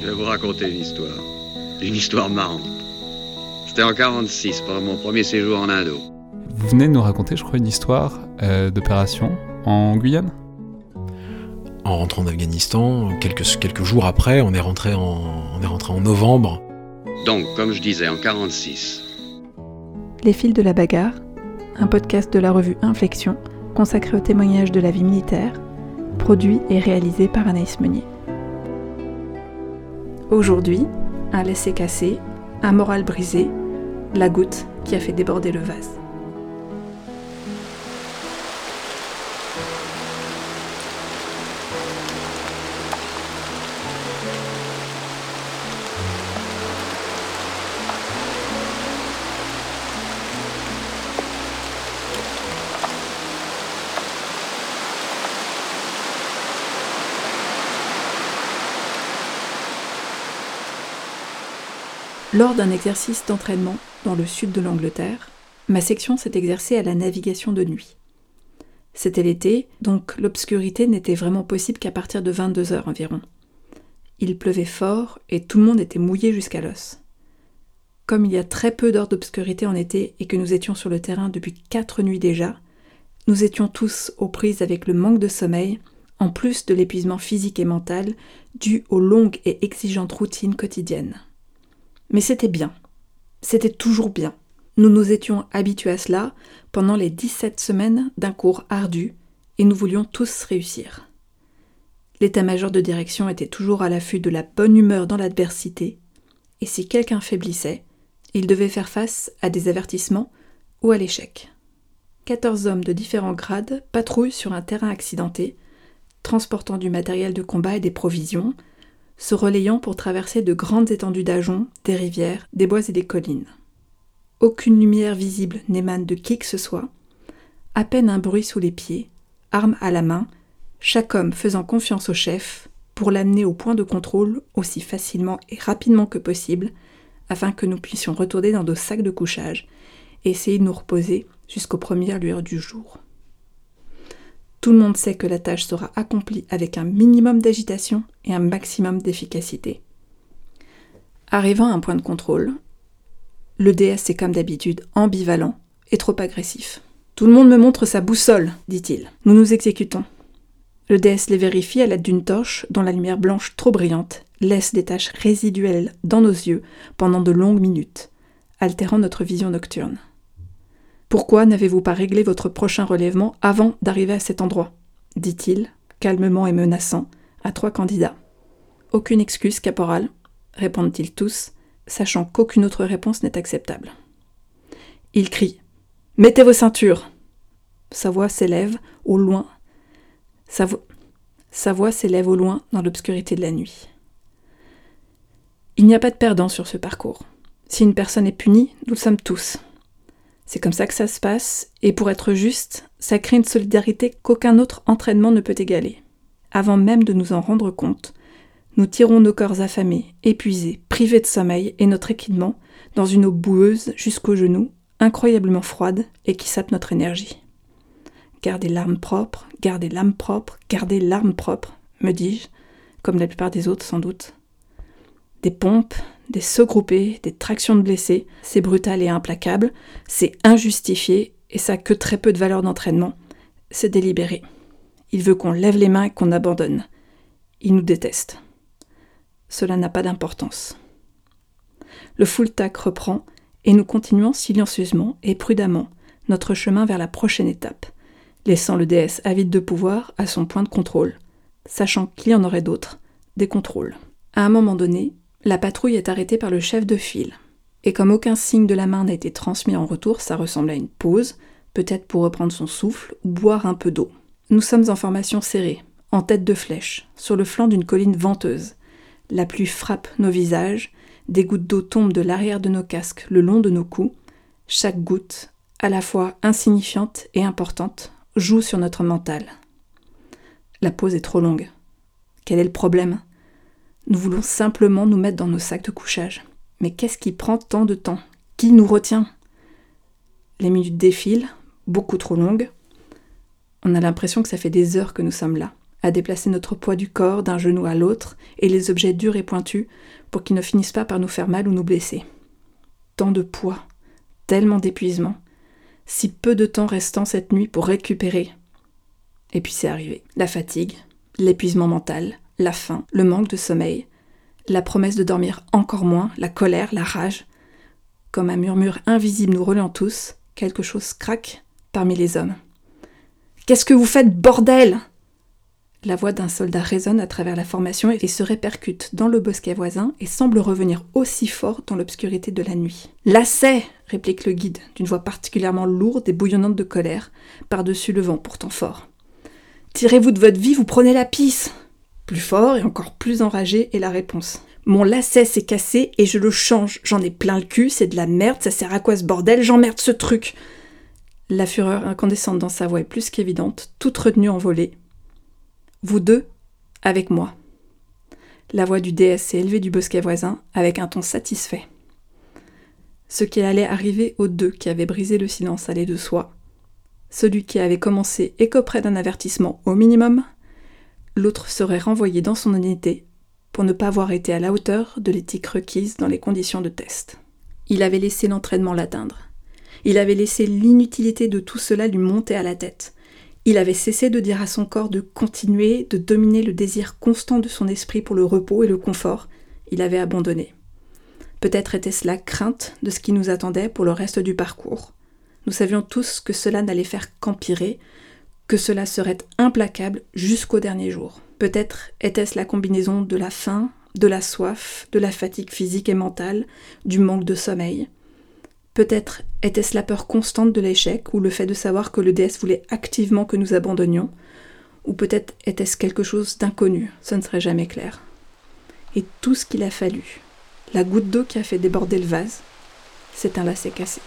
Je vais vous raconter une histoire. Une histoire marrante. C'était en 46, pendant mon premier séjour en Indo. Vous venez de nous raconter, je crois, une histoire euh, d'opération en Guyane? En rentrant d'Afghanistan, quelques, quelques jours après, on est, rentré en, on est rentré en novembre. Donc, comme je disais, en 46. Les fils de la bagarre, un podcast de la revue Inflexion consacré au témoignage de la vie militaire, produit et réalisé par Anaïs Meunier. Aujourd'hui, un laisser-casser, un moral brisé, la goutte qui a fait déborder le vase. Lors d'un exercice d'entraînement dans le sud de l'Angleterre, ma section s'est exercée à la navigation de nuit. C'était l'été, donc l'obscurité n'était vraiment possible qu'à partir de 22 heures environ. Il pleuvait fort et tout le monde était mouillé jusqu'à l'os. Comme il y a très peu d'heures d'obscurité en été et que nous étions sur le terrain depuis quatre nuits déjà, nous étions tous aux prises avec le manque de sommeil, en plus de l'épuisement physique et mental dû aux longues et exigeantes routines quotidiennes. Mais c'était bien. C'était toujours bien. Nous nous étions habitués à cela pendant les 17 semaines d'un cours ardu et nous voulions tous réussir. L'état-major de direction était toujours à l'affût de la bonne humeur dans l'adversité, et si quelqu'un faiblissait, il devait faire face à des avertissements ou à l'échec. 14 hommes de différents grades patrouillent sur un terrain accidenté, transportant du matériel de combat et des provisions, se relayant pour traverser de grandes étendues d'ajoncs, des rivières, des bois et des collines. Aucune lumière visible n'émane de qui que ce soit, à peine un bruit sous les pieds, arme à la main, chaque homme faisant confiance au chef pour l'amener au point de contrôle aussi facilement et rapidement que possible, afin que nous puissions retourner dans nos sacs de couchage et essayer de nous reposer jusqu'aux premières lueurs du jour. Tout le monde sait que la tâche sera accomplie avec un minimum d'agitation et un maximum d'efficacité. Arrivant à un point de contrôle, le DS est comme d'habitude ambivalent et trop agressif. Tout le monde me montre sa boussole, dit-il. Nous nous exécutons. Le DS les vérifie à l'aide d'une torche dont la lumière blanche trop brillante laisse des taches résiduelles dans nos yeux pendant de longues minutes, altérant notre vision nocturne. Pourquoi n'avez-vous pas réglé votre prochain relèvement avant d'arriver à cet endroit dit-il, calmement et menaçant, à trois candidats. Aucune excuse, caporal, répondent-ils tous, sachant qu'aucune autre réponse n'est acceptable. Il crie Mettez vos ceintures Sa voix s'élève au loin. Sa, Sa voix s'élève au loin dans l'obscurité de la nuit. Il n'y a pas de perdant sur ce parcours. Si une personne est punie, nous le sommes tous. C'est comme ça que ça se passe, et pour être juste, ça crée une solidarité qu'aucun autre entraînement ne peut égaler. Avant même de nous en rendre compte, nous tirons nos corps affamés, épuisés, privés de sommeil et notre équipement dans une eau boueuse jusqu'aux genoux, incroyablement froide et qui sape notre énergie. Gardez l'arme propre, gardez l'âme propre, gardez l'arme propre, me dis-je, comme la plupart des autres sans doute. Des pompes, des sauts groupés, des tractions de blessés, c'est brutal et implacable, c'est injustifié et ça a que très peu de valeur d'entraînement. C'est délibéré. Il veut qu'on lève les mains et qu'on abandonne. Il nous déteste. Cela n'a pas d'importance. Le full tac reprend et nous continuons silencieusement et prudemment notre chemin vers la prochaine étape, laissant le DS avide de pouvoir à son point de contrôle, sachant qu'il y en aurait d'autres, des contrôles. À un moment donné, la patrouille est arrêtée par le chef de file. Et comme aucun signe de la main n'a été transmis en retour, ça ressemble à une pause, peut-être pour reprendre son souffle ou boire un peu d'eau. Nous sommes en formation serrée, en tête de flèche, sur le flanc d'une colline venteuse. La pluie frappe nos visages, des gouttes d'eau tombent de l'arrière de nos casques le long de nos coups. Chaque goutte, à la fois insignifiante et importante, joue sur notre mental. La pause est trop longue. Quel est le problème? Nous voulons simplement nous mettre dans nos sacs de couchage. Mais qu'est-ce qui prend tant de temps? Qui nous retient? Les minutes défilent, beaucoup trop longues. On a l'impression que ça fait des heures que nous sommes là, à déplacer notre poids du corps d'un genou à l'autre et les objets durs et pointus pour qu'ils ne finissent pas par nous faire mal ou nous blesser. Tant de poids, tellement d'épuisement, si peu de temps restant cette nuit pour récupérer. Et puis c'est arrivé. La fatigue, l'épuisement mental, la faim, le manque de sommeil, la promesse de dormir encore moins, la colère, la rage. Comme un murmure invisible nous relant tous, quelque chose craque parmi les hommes. Qu'est-ce que vous faites, bordel? La voix d'un soldat résonne à travers la formation et se répercute dans le bosquet voisin et semble revenir aussi fort dans l'obscurité de la nuit. Lacet réplique le guide, d'une voix particulièrement lourde et bouillonnante de colère, par-dessus le vent pourtant fort. Tirez-vous de votre vie, vous prenez la pisse plus fort et encore plus enragé est la réponse. Mon lacet s'est cassé et je le change. J'en ai plein le cul, c'est de la merde, ça sert à quoi ce bordel? J'emmerde ce truc La fureur incandescente dans sa voix est plus qu'évidente, toute retenue en volée. Vous deux, avec moi. La voix du DS s'est élevée du bosquet voisin, avec un ton satisfait. Ce qui allait arriver aux deux qui avaient brisé le silence allait de soi. Celui qui avait commencé écoperait d'un avertissement au minimum, l'autre serait renvoyé dans son unité pour ne pas avoir été à la hauteur de l'éthique requise dans les conditions de test. Il avait laissé l'entraînement l'atteindre. Il avait laissé l'inutilité de tout cela lui monter à la tête. Il avait cessé de dire à son corps de continuer, de dominer le désir constant de son esprit pour le repos et le confort. Il avait abandonné. Peut-être était-ce la crainte de ce qui nous attendait pour le reste du parcours. Nous savions tous que cela n'allait faire qu'empirer, que cela serait implacable jusqu'au dernier jour. Peut-être était-ce la combinaison de la faim, de la soif, de la fatigue physique et mentale, du manque de sommeil. Peut-être était-ce la peur constante de l'échec ou le fait de savoir que le DS voulait activement que nous abandonnions. Ou peut-être était-ce quelque chose d'inconnu, ce ne serait jamais clair. Et tout ce qu'il a fallu, la goutte d'eau qui a fait déborder le vase, c'est un lacet cassé.